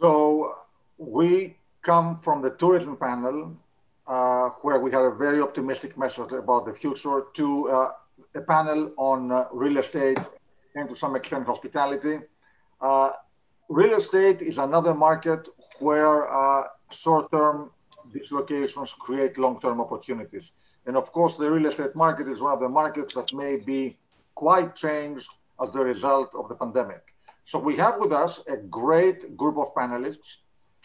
So we come from the tourism panel, uh, where we had a very optimistic message about the future, to uh, a panel on uh, real estate and to some extent hospitality. Uh, real estate is another market where uh, short-term dislocations create long-term opportunities. And of course, the real estate market is one of the markets that may be quite changed as the result of the pandemic. So we have with us a great group of panelists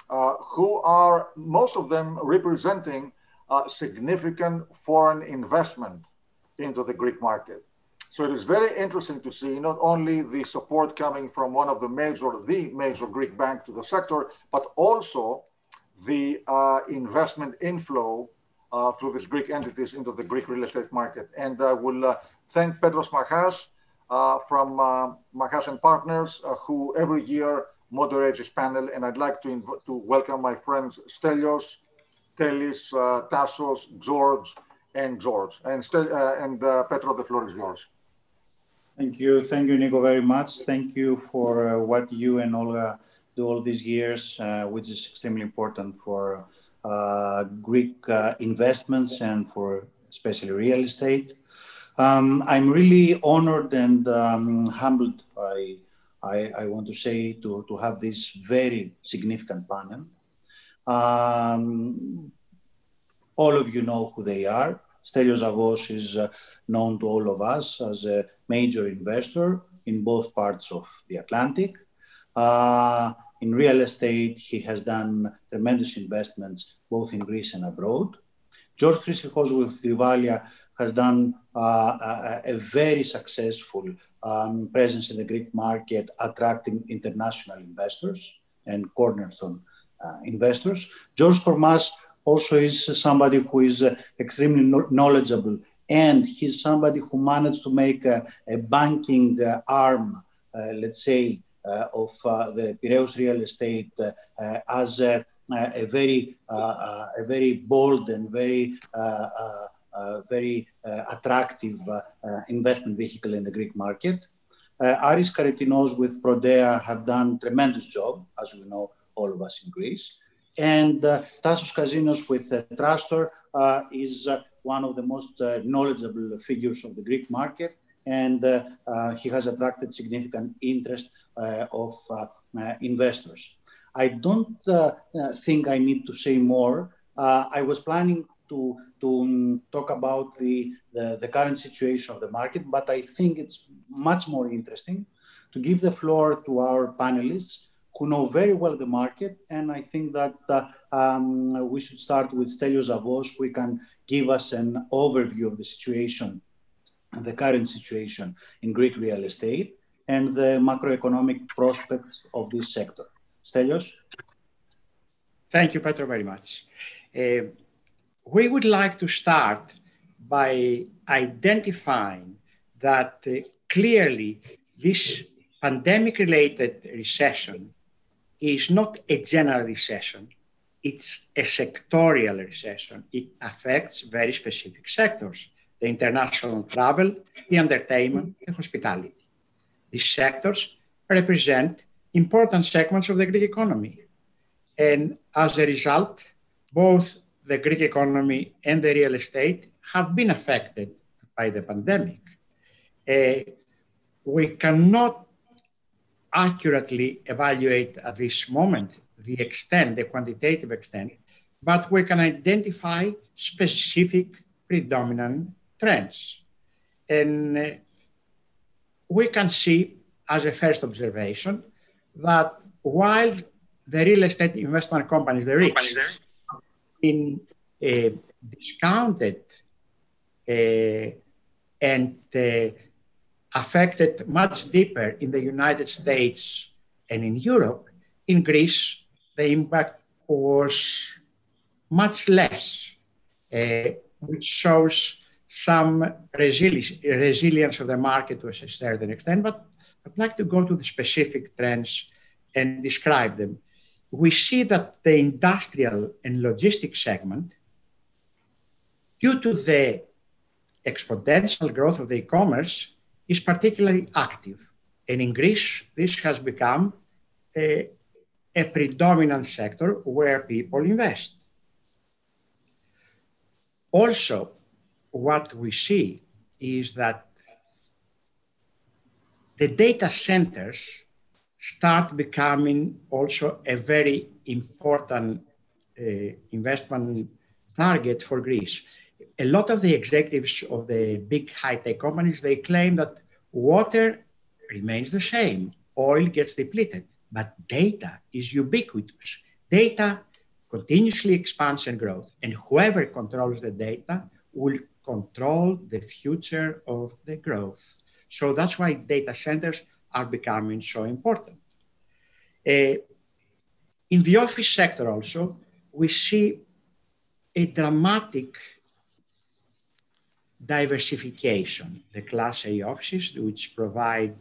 uh, who are, most of them representing uh, significant foreign investment into the Greek market. So it is very interesting to see not only the support coming from one of the major, the major Greek bank to the sector, but also the uh, investment inflow uh, through these Greek entities into the Greek real estate market. And I will uh, thank Petros Machas from uh, Machas Partners, uh, who every year moderates this panel. And I'd like to, to welcome my friends Stelios, Telis, Tassos, George, and George. And, and Petro, the floor is yours. Thank you. Thank you, Nico, very much. Thank you for uh, what you and Olga do all these years, uh, which is extremely important for uh, Greek uh, investments and for especially real estate. Um, I'm really honored and um, humbled by, I, I, want to say, to, to have this very significant panel. Um, all of you know who they are. Stelios Zavvos is uh, known to all of us as a major investor in both parts of the Atlantic. Uh, in real estate, he has done tremendous investments both in Greece and abroad. George Chrysikos with Grivalia has done uh, a, very successful um, presence in the Greek market, attracting international investors and cornerstone uh, investors. George Kormas also is somebody who is uh, extremely knowledgeable and he's somebody who managed to make a, a banking uh, arm, uh, let's say, uh, of the Piraeus real estate as a, a very, a very bold and very very uh, attractive uh, uh, investment vehicle in the Greek market. Uh, Aris Karitinos with Prodea have done tremendous job, as we know, all of us in Greece. And uh, Tassos Kazinos with Trastor is one of the most knowledgeable figures of the Greek market and uh, uh, he has attracted significant interest uh, of investors. I don't think I need to say more. I was planning to, to um, talk about the, the, the, current situation of the market, but I think it's much more interesting to give the floor to our panelists who know very well the market. And I think that uh, um, we should start with Stelios Zavvos, who can give us an overview of the situation, the current situation in Greek real estate and the macroeconomic prospects of this sector. Stelios? Thank you, Petro, very much. Uh, we would like to start by identifying that uh, clearly this pandemic related recession is not a general recession, it's a sectorial recession. It affects very specific sectors the international travel, the entertainment, and hospitality. These sectors represent important segments of the Greek economy. And as a result, both the Greek economy and the real estate have been affected by the pandemic. Uh, we cannot accurately evaluate at this moment the extent, the quantitative extent, but we can identify specific predominant trends. And uh, we can see, as a first observation, that while the real estate investment companies, the REITs, been uh, discounted uh, and uh, affected much deeper in the United States and in Europe, in Greece, the impact was much less, uh, which shows some resili- resilience of the market to a certain extent. But I'd like to go to the specific trends and describe them we see that the industrial and logistics segment, due to the exponential growth of the e-commerce, is particularly active. And in Greece, this has become a, a predominant sector where people invest. Also, what we see is that the data centers start becoming also a very important uh, investment target for Greece. A lot of the executives of the big high-tech companies, they claim that water remains the same, oil gets depleted, but data is ubiquitous. Data continuously expands and grows, and whoever controls the data will control the future of the growth. So that's why data centers are becoming so important. Uh, in the office sector also, we see a dramatic diversification. The Class A offices, which provide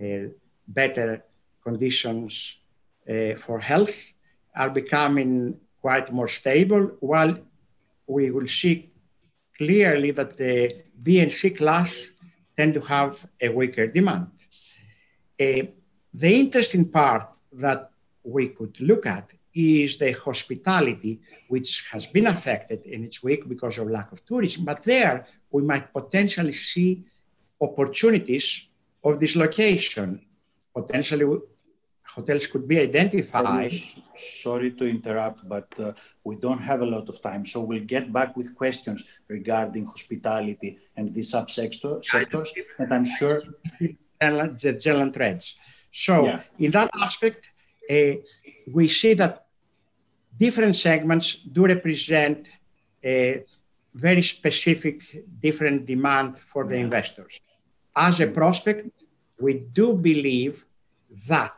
uh, better conditions uh, for health, are becoming quite more stable, while we will see clearly that the B and C class tend to have a weaker demand. The interesting part that we could look at is the hospitality, which has been affected in its week because of lack of tourism. But there, we might potentially see opportunities of dislocation. Potentially, hotels could be identified. Sorry to interrupt, but uh, we don't have a lot of time. So we'll get back with questions regarding hospitality and the subsectors, sectors, and I'm sure the general trends. So yeah. in that aspect, uh, we see that different segments do represent a very specific different demand for the investors. As a prospect, we do believe that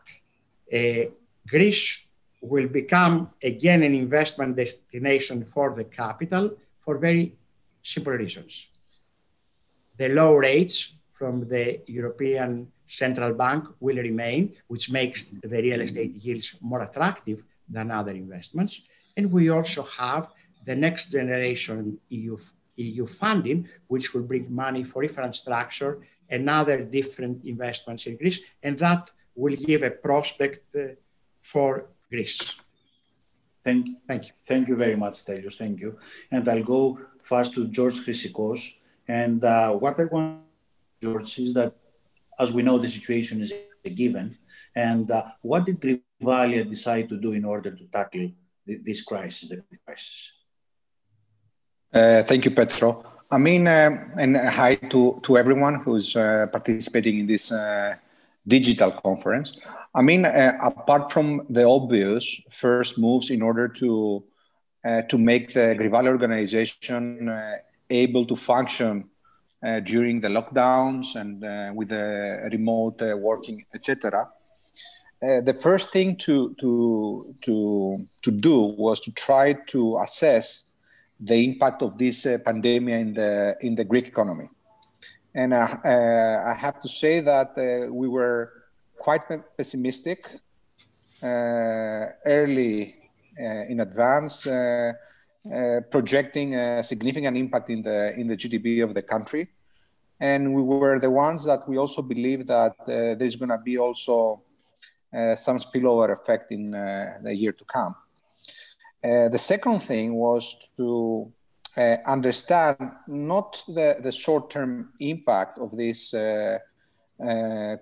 uh, Greece will become again an investment destination for the capital for very simple reasons. The low rates from the European Central Bank will remain, which makes the real estate yields more attractive than other investments. And we also have the next generation EU, EU funding, which will bring money for infrastructure and other different investments in Greece. And that will give a prospect uh, for Greece. Thank, thank you. Thank you very much, Stelios. Thank you. And I'll go first to George Chrysikos. And uh, what I want, George, is that as we know, the situation is a given. And uh, what did Grivalia decide to do in order to tackle th- this crisis, the crisis? Uh, thank you, Petro. I mean, uh, and hi to, to everyone who's uh, participating in this uh, digital conference. I mean, uh, apart from the obvious first moves in order to to make the Grivalia organization able to function uh, Uh, during the lockdowns and uh, with the remote uh, working, etc. Uh, the first thing to, to, to, to do was to try to assess the impact of this uh, pandemic in the, in the Greek economy. And I have to say that we were quite pessimistic early in advance. Uh, projecting a significant impact in the in the GDP of the country, and we were the ones that we also believe that uh, there's going to be also uh, some spillover effect in uh, the year to come. Uh, the second thing was to understand not the, the short-term impact of this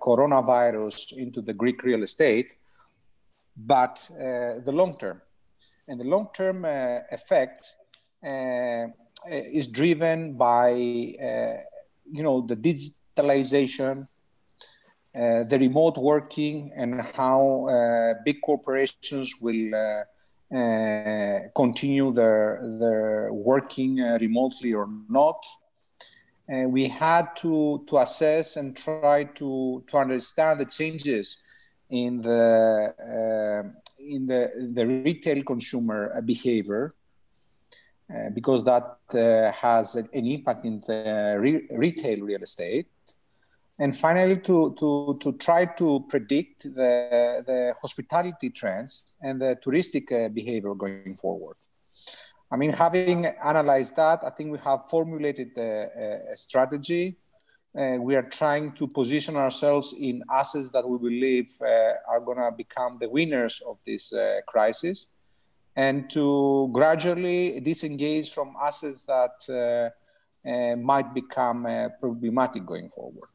coronavirus into the Greek real estate, but the long term and the long-term uh, effect uh, is driven by uh, you know the digitalization uh, the remote working and how uh, big corporations will uh, continue their their working remotely or not. And we had to to assess and try to to understand the changes in the in the, the retail consumer behavior uh, because that uh, has an impact in the re- retail real estate. And finally, to, to, to try to predict the, the hospitality trends and the touristic uh, behavior going forward. I mean, having analyzed that, I think we have formulated a, a strategy uh, we are trying to position ourselves in assets that we believe uh, are going to become the winners of this uh, crisis and to gradually disengage from assets that uh, uh, might become uh, problematic going forward.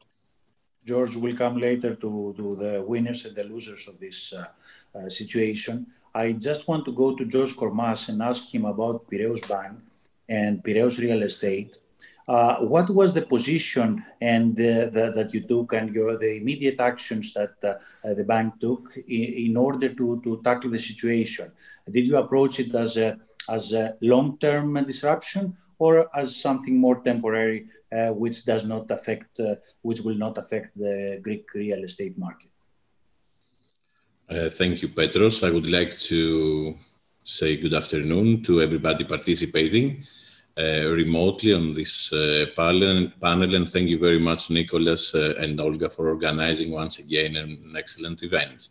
George will come later to, to the winners and the losers of this situation. I just want to go to George Kormas and ask him about Piraeus Bank and Piraeus Real Estate uh, what was the position and the, the, that you took and your the immediate actions that uh, the bank took in, in, order to, to tackle the situation? Did you approach it as a as a long-term disruption or as something more temporary, uh, which does not affect, uh, which will not affect the Greek real estate market? Uh, thank you, Petros. I would like to say good afternoon to everybody participating. Uh, remotely on this uh, panel, panel, and thank you very much, Nicholas uh, and Olga, for organizing once again an excellent event.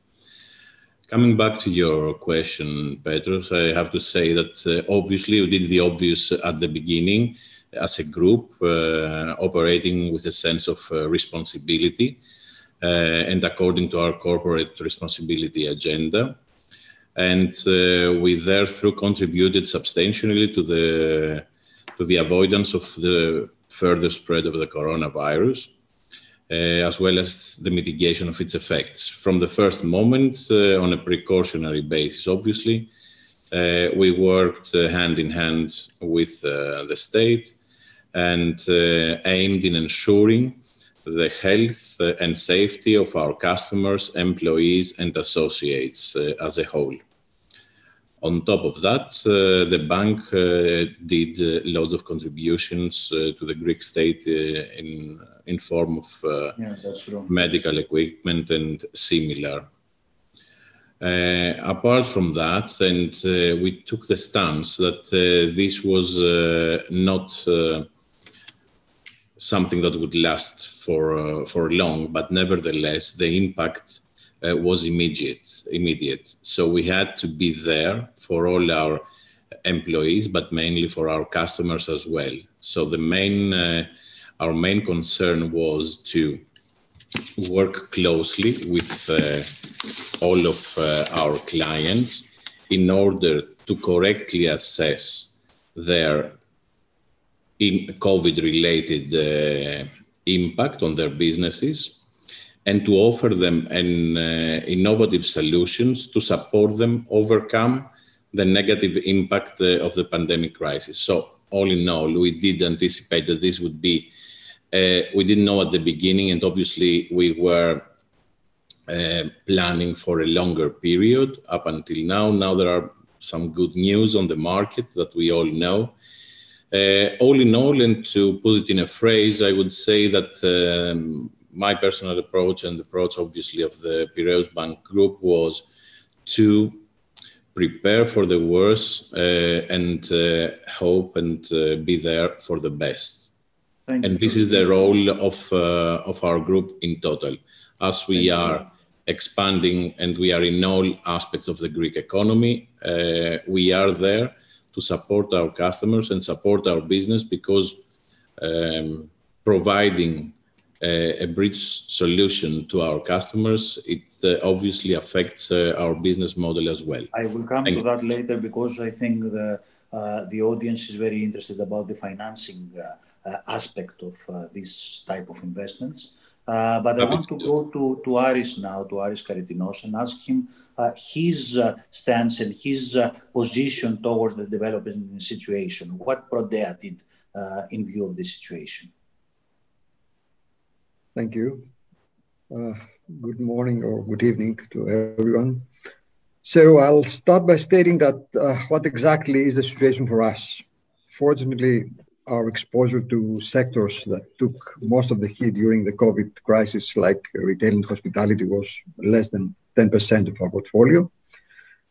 Coming back to your question, Petros, I have to say that uh, obviously we did the obvious at the beginning as a group, uh, operating with a sense of uh, responsibility and according to our corporate responsibility agenda. And we therefore contributed substantially to the to the avoidance of the further spread of the coronavirus, uh, as well as the mitigation of its effects. From the first moment, uh, on a precautionary basis, obviously, uh, we worked uh, hand in hand with uh, the state and uh, aimed in ensuring the health and safety of our customers, employees, and associates as a whole. On top of that, uh, the bank uh, did uh, loads of contributions to the Greek state in in form of yeah, medical equipment and similar. Uh, apart from that, and uh, we took the stance that uh, this was not something that would last for for long, but nevertheless, the impact uh, was immediate. Immediate. So we had to be there for all our employees, but mainly for our customers as well. So the main, uh, our main concern was to work closely with uh, all of uh, our clients in order to correctly assess their COVID-related uh, impact on their businesses and to offer them an uh, innovative solutions to support them overcome the negative impact uh, of the pandemic crisis. So all in all, we did anticipate that this would be, uh, we didn't know at the beginning, and obviously we were uh, planning for a longer period up until now. Now there are some good news on the market that we all know. Uh, all in all, and to put it in a phrase, I would say that um, my personal approach and the approach, obviously, of the Piraeus Bank Group was to prepare for the worst uh, and uh, hope and uh, be there for the best. Thank and this is the role of uh, of our group in total, as we Thank are you. expanding and we are in all aspects of the Greek economy. Uh, we are there to support our customers and support our business because um, providing a bridge solution to our customers, it uh, obviously affects uh, our business model as well. I will come Thank to that later because I think the uh, the audience is very interested about the financing aspect of this type of investments. Uh, but I want to go to, to Aris now, to Aris Karitinos, and ask him uh, his uh, stance and his position towards the development situation. What Prodea did in view of the situation? Thank you. Uh, good morning or good evening to everyone. So I'll start by stating that uh, what exactly is the situation for us. Fortunately, our exposure to sectors that took most of the hit during the COVID crisis, like retail and hospitality, was less than 10% of our portfolio.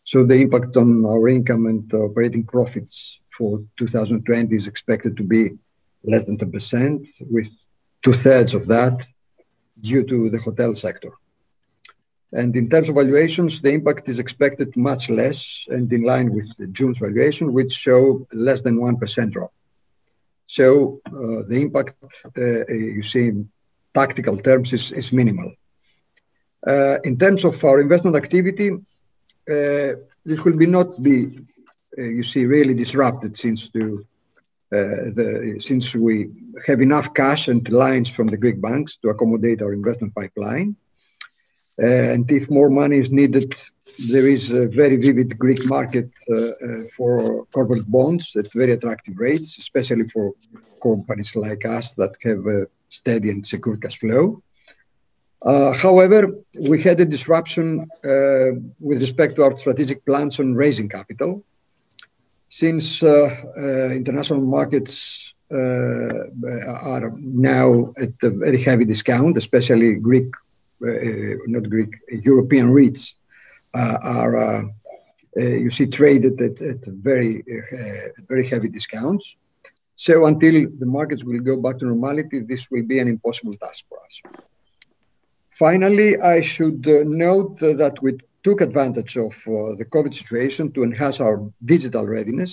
So the impact on our income and operating profits for 2020 is expected to be less than 10%, with two thirds of that due to the hotel sector. And in terms of valuations, the impact is expected much less and in line with June's valuation, which show less than 1% drop. So uh, the impact uh, you see in tactical terms is, minimal. Uh, in terms of our investment activity, this will not be, you see, really disrupted since to, the, since we have enough cash and lines from the Greek banks to accommodate our investment pipeline. and if more money is needed, there is a very vivid Greek market uh, uh, for corporate bonds at very attractive rates, especially for companies like us that have a steady and secure cash flow. Uh, however, we had a disruption uh, with respect to our strategic plans on raising capital. Since uh, uh international markets uh, are now at a very heavy discount, especially Greek, uh, uh, not Greek, European REITs uh, are, you see, traded at, very, heavy discounts. So until the markets will go back to normality, this will be an impossible task for us. Finally, I should note that we took advantage of uh, the COVID situation to enhance our digital readiness,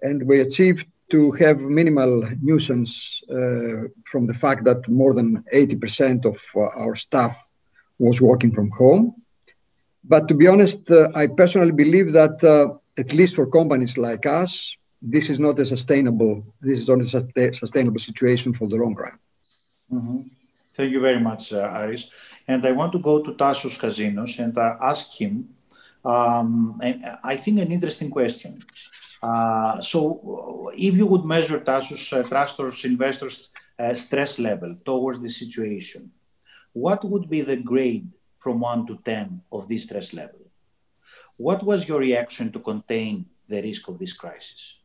and we achieved to have minimal nuisance uh, from the fact that more than 80% of uh, our staff was working from home. But to be honest, uh, I personally believe that uh, at least for companies like us, this is not a sustainable. This is not a sustainable situation for the long run. Mm-hmm. Thank you very much, uh, Aris. And I want to go to Tassos Kazinos and uh, ask him, um, and I think an interesting question. Uh, so, if you would measure Tassos uh, Trastor's investors' uh, stress level towards the situation, what would be the grade from 1 to 10 of this stress level? What was your reaction to contain the risk of this crisis?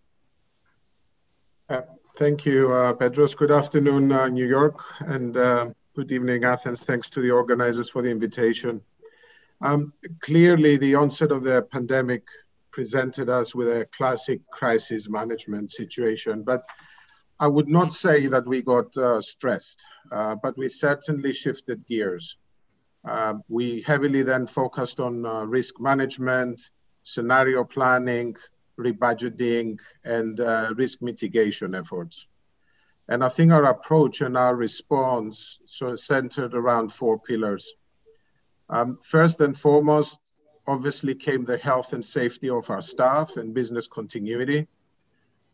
Uh, thank you, uh, Petros. Good afternoon, uh, New York, and uh, Good evening, Athens. Thanks to the organizers for the invitation. Um, clearly, the onset of the pandemic presented us with a classic crisis management situation, but I would not say that we got uh, stressed, uh, but we certainly shifted gears. Uh, we heavily then focused on uh, risk management, scenario planning, rebudgeting, and uh, risk mitigation efforts. And I think our approach and our response so centered around four pillars. Um, first and foremost, obviously came the health and safety of our staff and business continuity.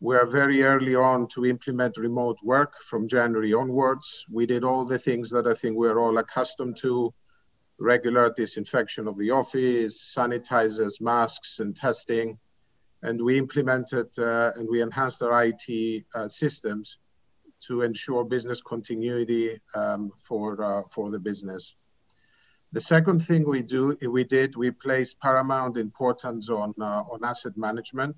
We are very early on to implement remote work from January onwards. We did all the things that I think we're all accustomed to, regular disinfection of the office, sanitizers, masks, and testing. And we implemented uh, and we enhanced our IT uh, systems to ensure business continuity um, for, uh, for the business. The second thing we do, we did, we placed paramount importance on, uh, on asset management.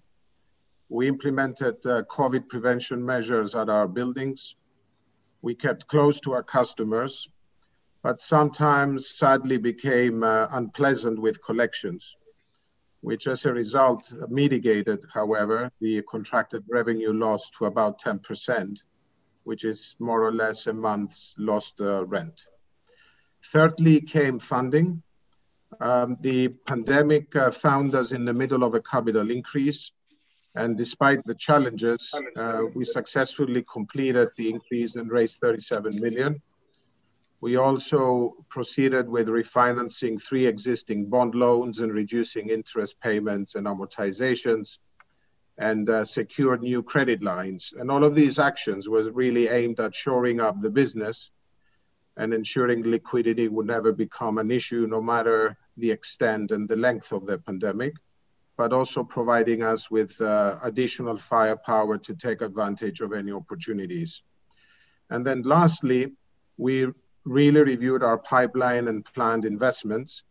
We implemented uh, COVID prevention measures at our buildings. We kept close to our customers, but sometimes sadly became unpleasant with collections, which as a result mitigated, however, the contracted revenue loss to about 10% which is more or less a month's lost uh, rent. Thirdly came funding. Um, the pandemic uh, found us in the middle of a capital increase. And despite the challenges, uh, we successfully completed the increase and raised 37 million. We also proceeded with refinancing three existing bond loans and reducing interest payments and amortizations and uh, secured new credit lines. And all of these actions were really aimed at shoring up the business and ensuring liquidity would never become an issue, no matter the extent and the length of the pandemic, but also providing us with uh, additional firepower to take advantage of any opportunities. And then lastly, we really reviewed our pipeline and planned investments.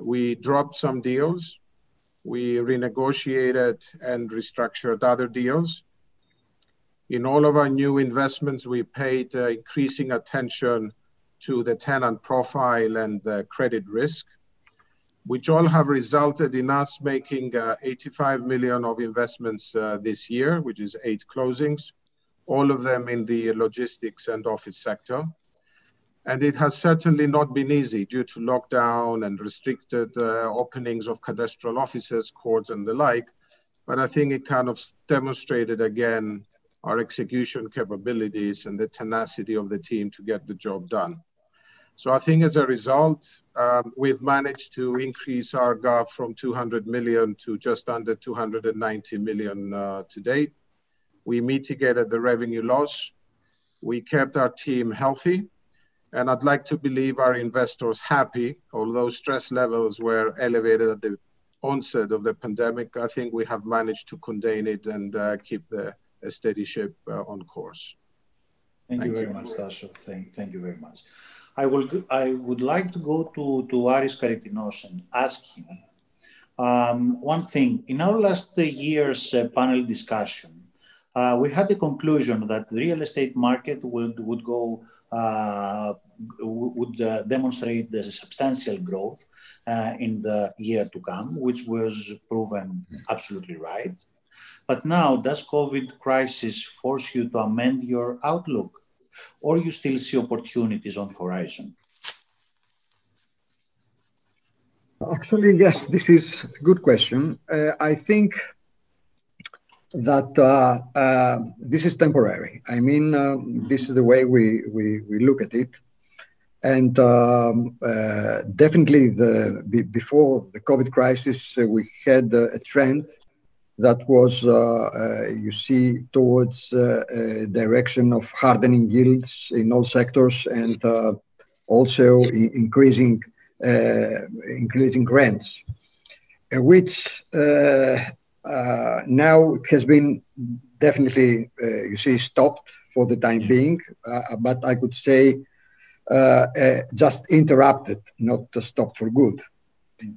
We dropped some deals we renegotiated and restructured other deals. In all of our new investments, we paid uh, increasing attention to the tenant profile and the credit risk, which all have resulted in us making uh, 85 million of investments uh, this year, which is eight closings, all of them in the logistics and office sector. And it has certainly not been easy due to lockdown and restricted uh, openings of cadastral offices, courts, and the like. But I think it kind of demonstrated again our execution capabilities, and the tenacity of the team to get the job done. So I think as a result, um, we've managed to increase our GAV from 200 million to just under 290 million uh, to date. We mitigated the revenue loss. We kept our team healthy. And I'd like to believe our investors happy, although stress levels were elevated at the onset of the pandemic. I think we have managed to contain it and uh, keep the steady ship uh, on course. Thank, thank you very you. much, Tassos. Thank, thank you very much. I will. I would like to go to to Aris Karitinos and ask him um, one thing. In our last year's uh, panel discussion, uh, we had the conclusion that the real estate market would would go uh, would uh, demonstrate the substantial growth uh, in the year to come, which was proven absolutely right. But now, does COVID crisis force you to amend your outlook? or you still see opportunities on the horizon? Actually, yes, this is a good question. Uh, I think that uh, uh, this is temporary. I mean, um, this is the way we, we, we look at it. And um, uh, definitely, the, before the COVID crisis, uh, we had a trend that was, uh, uh, you see, towards uh, a direction of hardening yields in all sectors and also increasing increasing rents, which now has been definitely, you see, stopped for the time being. but I could say just interrupted, not stopped for good.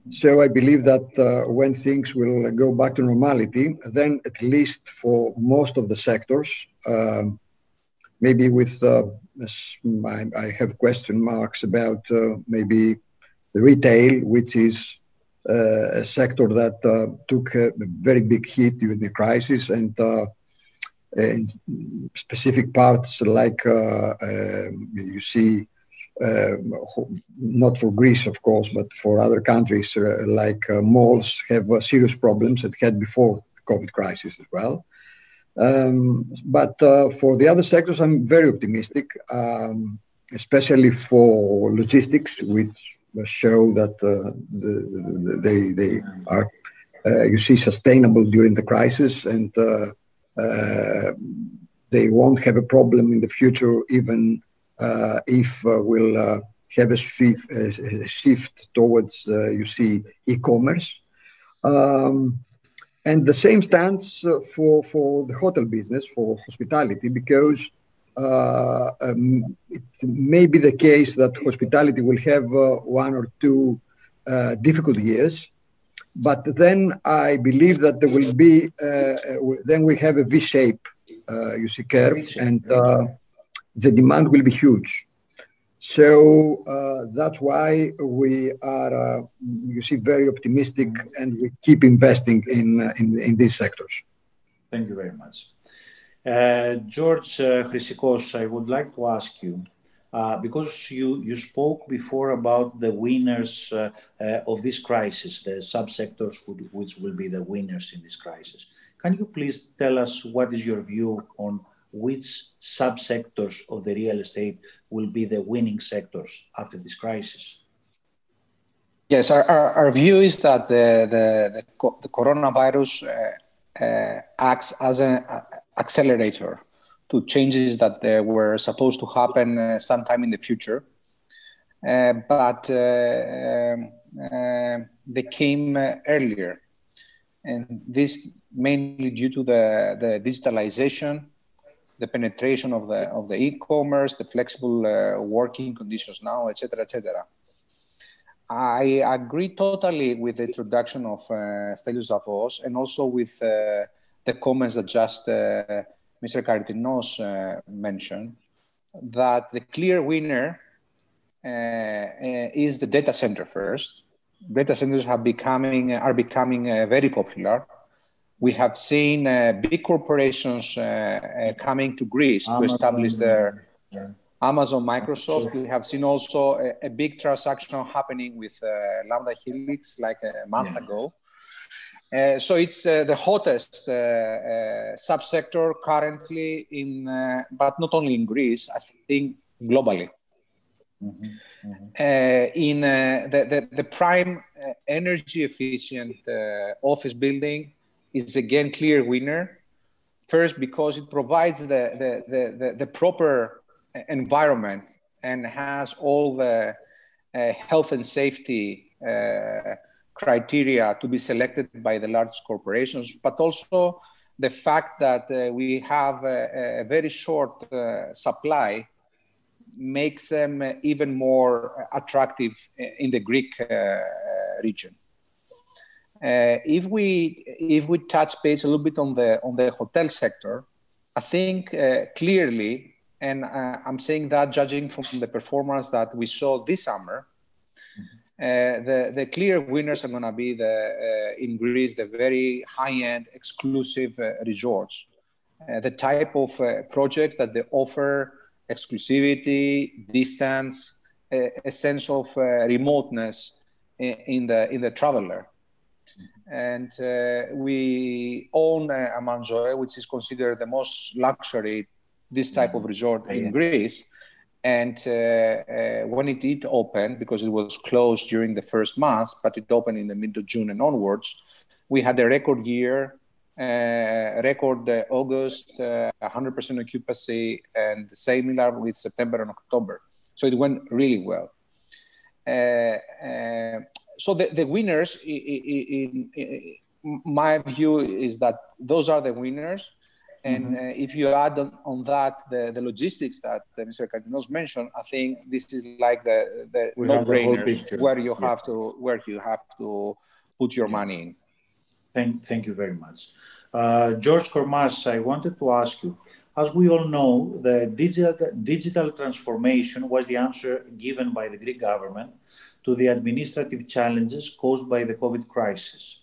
So I believe that uh, when things will go back to normality, then at least for most of the sectors, um, maybe with uh, I, have question marks about uh, maybe the retail, which is uh, a sector that uh, took a very big hit during the crisis, and uh, in specific parts like um, you see uh, not for Greece, of course, but for other countries uh, like uh, malls have serious problems that had before the COVID crisis as well. Um, but for the other sectors, I'm very optimistic, um, especially for logistics, which show that uh, the, they they are uh, you see sustainable during the crisis and uh, they won't have a problem in the future even uh, if uh, we'll uh, have a shift, a shift towards, you see, e-commerce. Um, and the same stands for, for the hotel business, for hospitality, because uh, um, it may be the case that hospitality will have uh, one or two uh, difficult years, but then I believe that there will be, then we have a V shape, you see, curve, and the demand will be huge. So uh, that's why we are, uh, you see, very optimistic and we keep investing in, uh, in, in, these sectors. Thank you very much. Uh, George uh, Chrysikos, I would like to ask you, uh, because you, you spoke before about the winners uh, of this crisis, the subsectors which will be the winners in this crisis. Can you please tell us what is your view on which subsectors of the real estate will be the winning sectors after this crisis? Yes, our, our, our view is that the, the, the, the coronavirus uh, uh, acts as an accelerator to changes that uh, were supposed to happen uh, sometime in the future. Uh, but uh, um, they came earlier. And this mainly due to the, the digitalization the penetration of the of the e-commerce, the flexible uh, working conditions now, etc., etc. I agree totally with the introduction of uh, Stelios Zavvos and also with uh, the comments that just uh, Mr. Karitinos uh, mentioned, that the clear winner uh, uh, is the data center first. Data centers have becoming, are becoming very popular we have seen uh, big corporations uh, uh, coming to Greece Amazon, to establish their yeah. Amazon, Microsoft. We have seen also a, a big transaction happening with uh, Lamda Hellix like a month yeah. ago. Uh, so it's uh, the hottest uh, uh subsector currently in, uh, but not only in Greece, I think globally. Mm-hmm. Mm-hmm. Uh, in the, the, the, prime energy efficient office building is again clear winner. First, because it provides the, the, the, the proper environment and has all the health and safety criteria to be selected by the large corporations, but also the fact that uh, we have a, a very short uh, supply makes them even more attractive in the Greek uh, region. Uh, if we if we touch base a little bit on the on the hotel sector, I think uh, clearly, and uh, I'm saying that judging from the performance that we saw this summer, uh, the, clear winners are going to be the, uh, in Greece, the very high-end exclusive uh, resorts. The type of projects that they offer exclusivity, distance, a sense of remoteness in, in, the, in the traveler. And we own uh, Amanzoe, which is considered the most luxury, this type of resort in Greece and uh, uh, when it did open, because it was closed during the first month, but it opened in the mid of June and onwards, we had a record year, uh, record uh, August, 100% uh, occupancy, and similar with September and October. So it went really well. So the, the winners, in, in, in my view, is that those are the winners and mm-hmm. uh, if you add on, on that the, the logistics that uh, Mr. Karitinos mentioned, I think this is like the, the no-brainer where you yeah. have to where you have to put your yeah. money in. Thank, thank you very much. Uh, George Kormas, I wanted to ask you, as we all know, the digital, digital transformation was the answer given by the Greek government to the administrative challenges caused by the COVID crisis.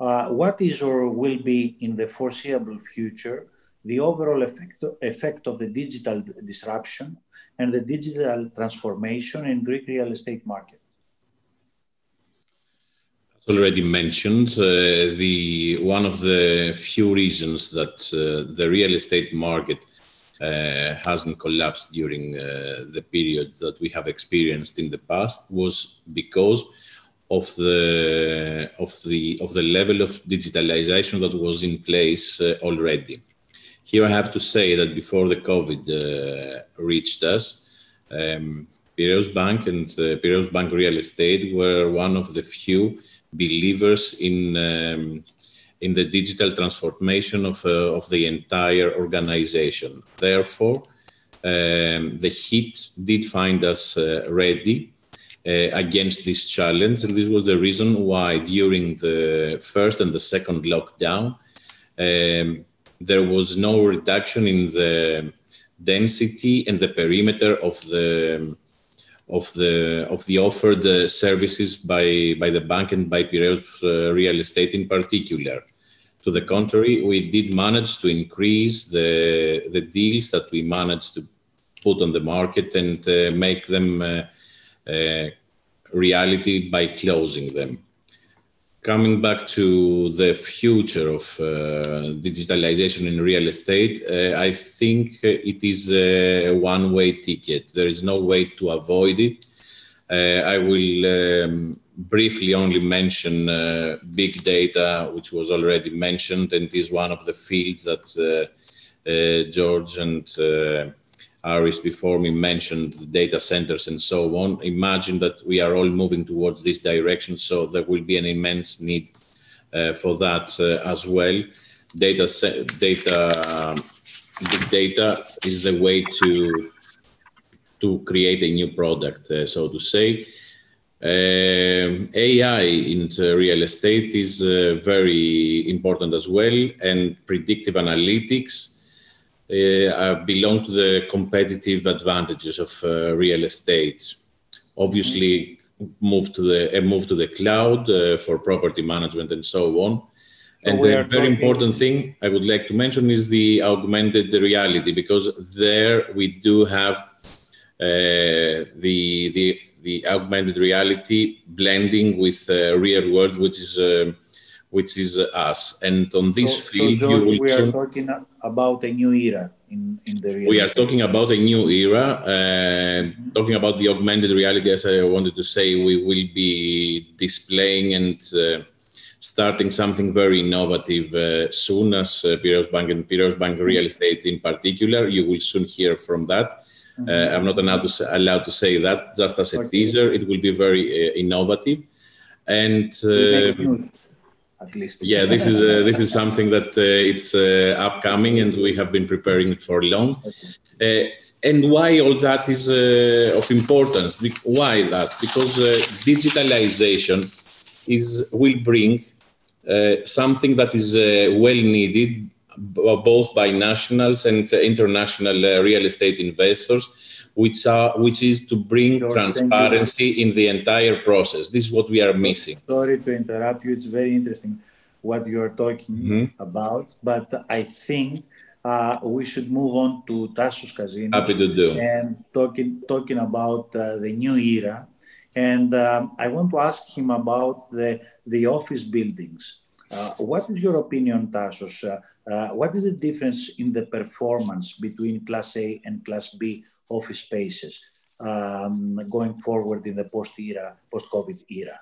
Uh, what is or will be in the foreseeable future the overall effect, effect of the digital disruption and the digital transformation in Greek real estate market? As already mentioned, uh, the one of the few reasons that uh, the real estate market hasn't collapsed during uh, the period that we have experienced in the past was because of the of the of the level of digitalization that was in place uh, already. Here, I have to say that before the COVID uh, reached us, um, Piraeus Bank and uh, Piraeus Bank Real Estate were one of the few believers in um, in the digital transformation of uh, of the entire organization. Therefore, um, the heat did find us uh, ready uh, against this challenge. And this was the reason why during the first and the second lockdown, um, there was no reduction in the density and the perimeter of the of the of the offered uh, services by by the bank and by Piraeus uh, real estate in particular. To the contrary, we did manage to increase the the deals that we managed to put on the market and uh, make them uh, uh, reality by closing them. Coming back to the future of uh, digitalization in real estate, uh, I think it is a one way ticket. There is no way to avoid it. Uh, I will um, briefly only mention uh, big data, which was already mentioned, and is one of the fields that uh, uh, George and Aris before me mentioned data centers and so on. Imagine that we are all moving towards this direction, so there will be an immense need uh, for that uh, as well. Data, data, big data is the way to to create a new product, uh, so to say. Um, AI into real estate is uh, very important as well, and predictive analytics uh, belong to the competitive advantages of uh, real estate. Obviously, move to the uh, move to the cloud for property management and so on. So and the very important thing I would like to mention is the augmented reality, because there we do have uh, the the the augmented reality blending with uh, real world, which is uh, which is us. And on this so, field, so George, we are talking about a new era in, in the real We are talking about a new era, uh, mm-hmm. talking about the augmented reality, as I wanted to say, we will be displaying and uh, starting something very innovative uh, soon as uh, Piraeus Bank and Piraeus Bank Real Estate in particular. You will soon hear from that. Mm-hmm. Uh, I'm not allowed to, say, allowed to say that just as a okay. teaser. It will be very uh, innovative. And uh, at least. Yeah, this is uh, this is something that it's upcoming, and we have been preparing it for long. Okay and why all that is uh, of importance why that because uh, digitalization is will bring uh, something that is uh, well needed both by nationals and international uh, real estate investors which are which is to bring transparency in the entire process this is what we are missing sorry to interrupt you it's very interesting what you are talking mm-hmm. about but i think uh, we should move on to Tassos Karitinos Happy to do. and talking talking about uh, the new era and um, I want to ask him about the, the office buildings. Uh, what is your opinion, Tassos? Uh, what is the difference in the performance between Class A and Class B office spaces um, going forward in the post-era, post-COVID era?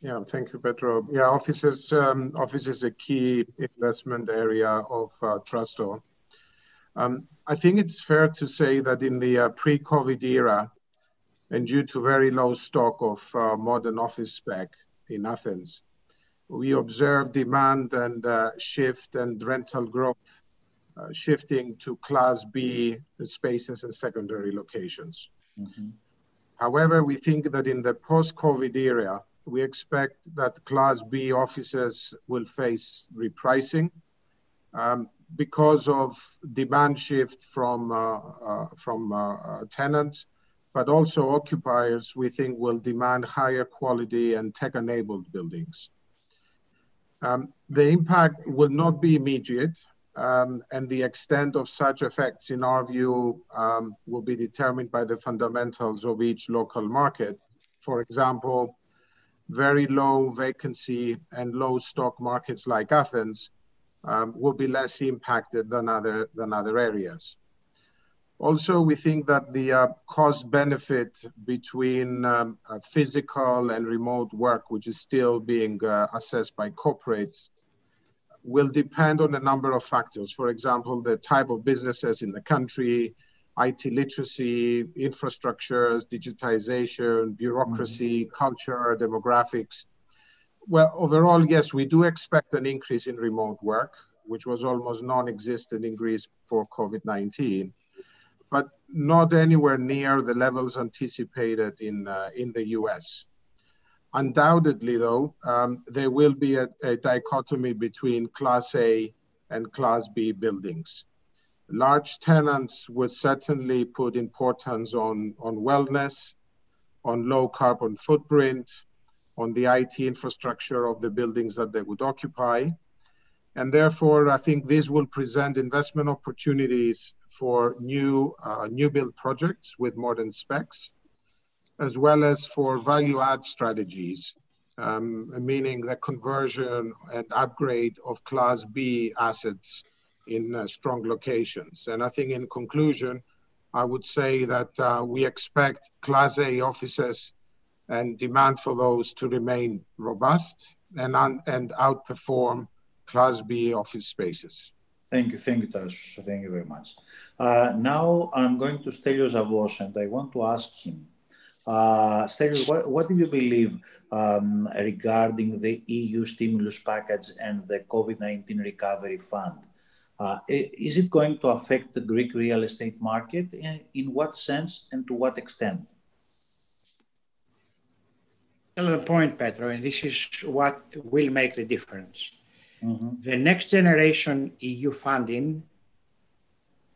Yeah, thank you, Petro. Yeah, offices, um, office is a key investment area of uh. Um, I think it's fair to say that in the uh, pre-COVID era, and due to very low stock of uh, modern office spec in Athens, we observe demand and uh, shift and rental growth uh, shifting to Class B spaces and secondary locations. Mm-hmm. However, we think that in the post-COVID era, we expect that Class B offices will face repricing um, because of demand shift from uh, uh, from uh, tenants but also occupiers we think will demand higher quality and tech-enabled buildings. Um, the impact will not be immediate, um, and the extent of such effects, in our view, um, will be determined by the fundamentals of each local market. For example, very low vacancy and low stock markets like Athens um, will be less impacted than other, than other areas. Also, we think that the uh, cost benefit between um, uh, physical and remote work, which is still being uh, assessed by corporates, will depend on a number of factors. For example, the type of businesses in the country, IT literacy, infrastructures, digitization, bureaucracy, mm-hmm. culture, demographics. Well, overall, yes, we do expect an increase in remote work, which was almost non existent in Greece for COVID 19 but not anywhere near the levels anticipated in, uh, in the US. Undoubtedly, though, um, there will be a, a, dichotomy between Class A and Class B buildings. Large tenants will certainly put importance on, on wellness, on low carbon footprint, on the IT infrastructure of the buildings that they would occupy. And therefore, I think this will present investment opportunities for new, uh, new build projects with modern specs, as well as for value add strategies, um, meaning the conversion and upgrade of Class B assets in uh, strong locations. And I think in conclusion, I would say that uh, we expect Class A offices and demand for those to remain robust and, and outperform Class B office spaces. Thank you, thank you, Tassos. Thank you very much. Uh, now I'm going to Stelios Zavvos and I want to ask him, uh, Stelios, what, what do you believe um, regarding the EU stimulus package and the COVID-19 recovery fund? Uh, is it going to affect the Greek real estate market? In, in what sense and to what extent? The point, Petro, and this is what will make the difference. Mm-hmm. The next generation EU funding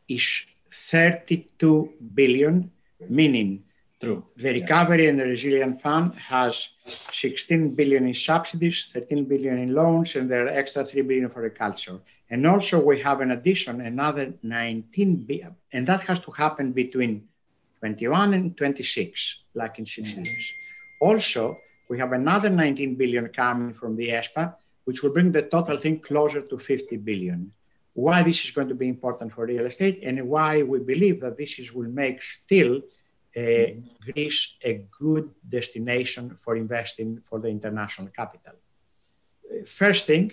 is 32 billion, meaning True. the Recovery yeah. and the Resilience Fund has 16 billion in subsidies, 13 billion in loans, and there are extra 3 billion for agriculture. And also we have an addition, another 19 billion, and that has to happen between 21 and 26, like in 6 mm-hmm. years. Also, we have another 19 billion coming from the ESPA which will bring the total thing closer to 50 billion. Why this is going to be important for real estate and why we believe that this is, will make still uh, Greece a good destination for investing for the international capital. First thing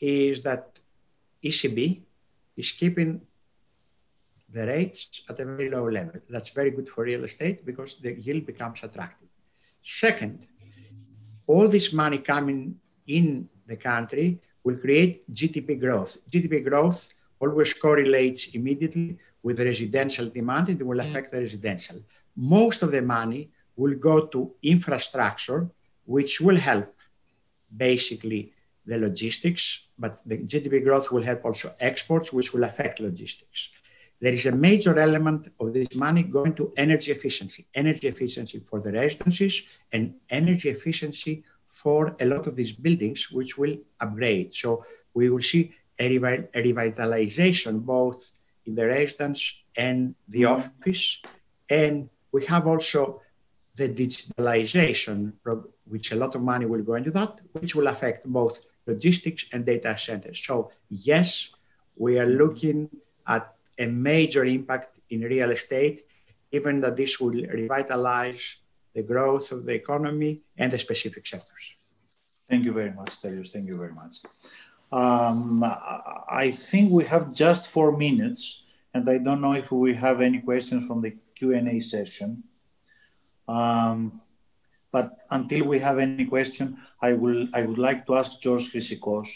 is that ECB is keeping the rates at a very low level. That's very good for real estate because the yield becomes attractive. Second, all this money coming in the country will create GDP growth. GDP growth always correlates immediately with residential demand and it will affect the residential. Most of the money will go to infrastructure, which will help basically the logistics, but the GDP growth will help also exports, which will affect logistics there is a major element of this money going to energy efficiency, energy efficiency for the residences and energy efficiency for a lot of these buildings, which will upgrade. So we will see a, revi- a revitalization both in the residence and the mm-hmm. office. And we have also the digitalization, which a lot of money will go into that, which will affect both logistics and data centers. So yes, we are looking at a major impact in real estate, even that this will revitalize the growth of the economy and the specific sectors. Thank you very much, Stelios. Thank you very much. Um, I think we have just four minutes, and I don't know if we have any questions from the Q&A session. Um, but until we have any question, I, will, I would like to ask George Chrysikos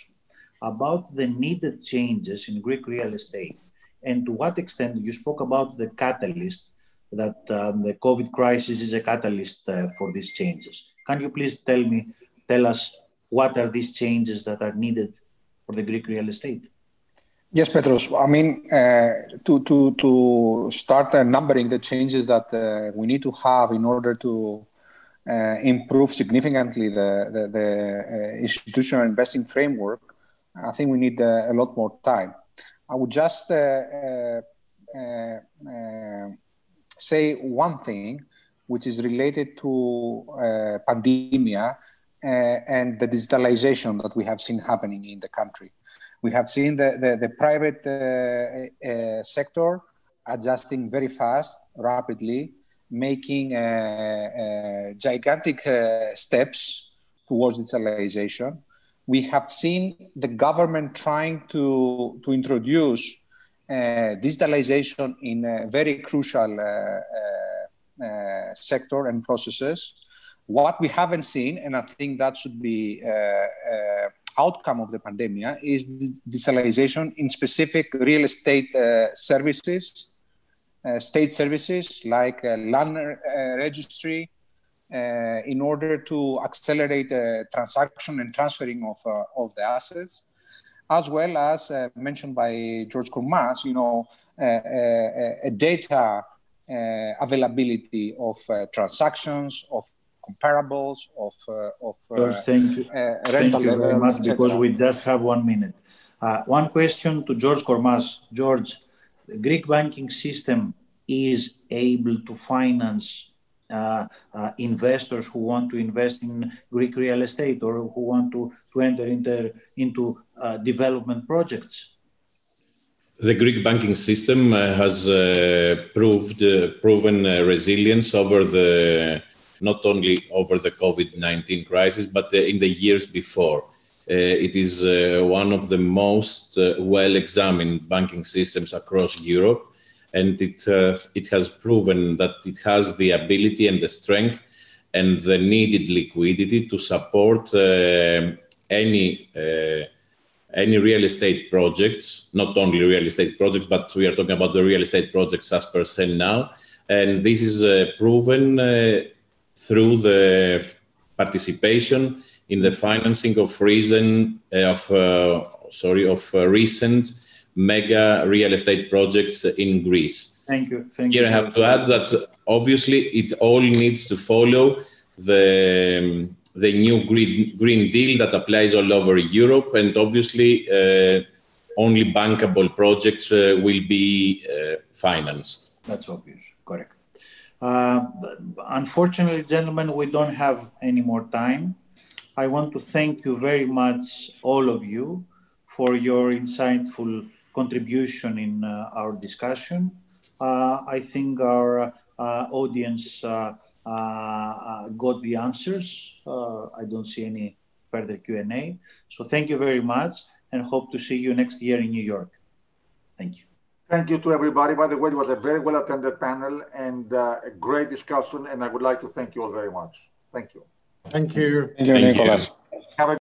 about the needed changes in Greek real estate and to what extent you spoke about the catalyst that um, the COVID crisis is a catalyst uh, for these changes. Can you please tell me, tell us what are these changes that are needed for the Greek real estate? Yes, Petros. I mean, uh, to, to, to start uh, numbering the changes that uh, we need to have in order to uh, improve significantly the, the, the uh, institutional investing framework, I think we need a lot more time. I would just say one thing, which is related to pandemia and the digitalization that we have seen happening in the country. We have seen the, the, the private sector adjusting very fast, rapidly, making uh, uh, gigantic uh, steps towards digitalization we have seen the government trying to, to introduce uh, digitalization in a very crucial uh, uh, uh sector and processes. What we haven't seen, and I think that should be uh, uh, outcome of the pandemic, is digitalization in specific real estate services, state services like land registry, uh, in order to accelerate the transaction and transferring of, uh, of the assets, as well as uh, mentioned by George Kourmas, you know, a data availability of transactions, of comparables, of, of George, thank you, thank you very much because we just have one minute. Uh, one question to George Kormas. George, the Greek banking system is able to finance uh, uh, investors who want to invest in Greek real estate or who want to, to enter into, into uh, development projects? The Greek banking system uh, has uh, proved uh, proven resilience over the not only over the COVID-19 crisis, but in the years before. it is one of the most well-examined banking systems across Europe and it uh, it has proven that it has the ability and the strength and the needed liquidity to support uh, any uh, any real estate projects, not only real estate projects, but we are talking about the real estate projects as per se now, and this is uh, proven uh, through the participation in the financing of reason uh, of sorry of recent mega real estate projects in Greece. Thank you. Thank Here you. I have to add that obviously it all needs to follow the the new green, green deal that applies all over Europe, and obviously uh, only bankable projects uh, will be uh, financed. That's obvious, correct. Uh, unfortunately, gentlemen, we don't have any more time. I want to thank you very much, all of you, for your insightful contribution in uh, our discussion. Uh, I think our uh, audience uh, uh, got the answers. I don't see any further Q&A. So thank you very much and hope to see you next year in New York. Thank you. Thank you to everybody. By the way, it was a very well attended panel and uh, a great discussion. And I would like to thank you all very much. Thank you. Thank you. Thank you, Nicholas.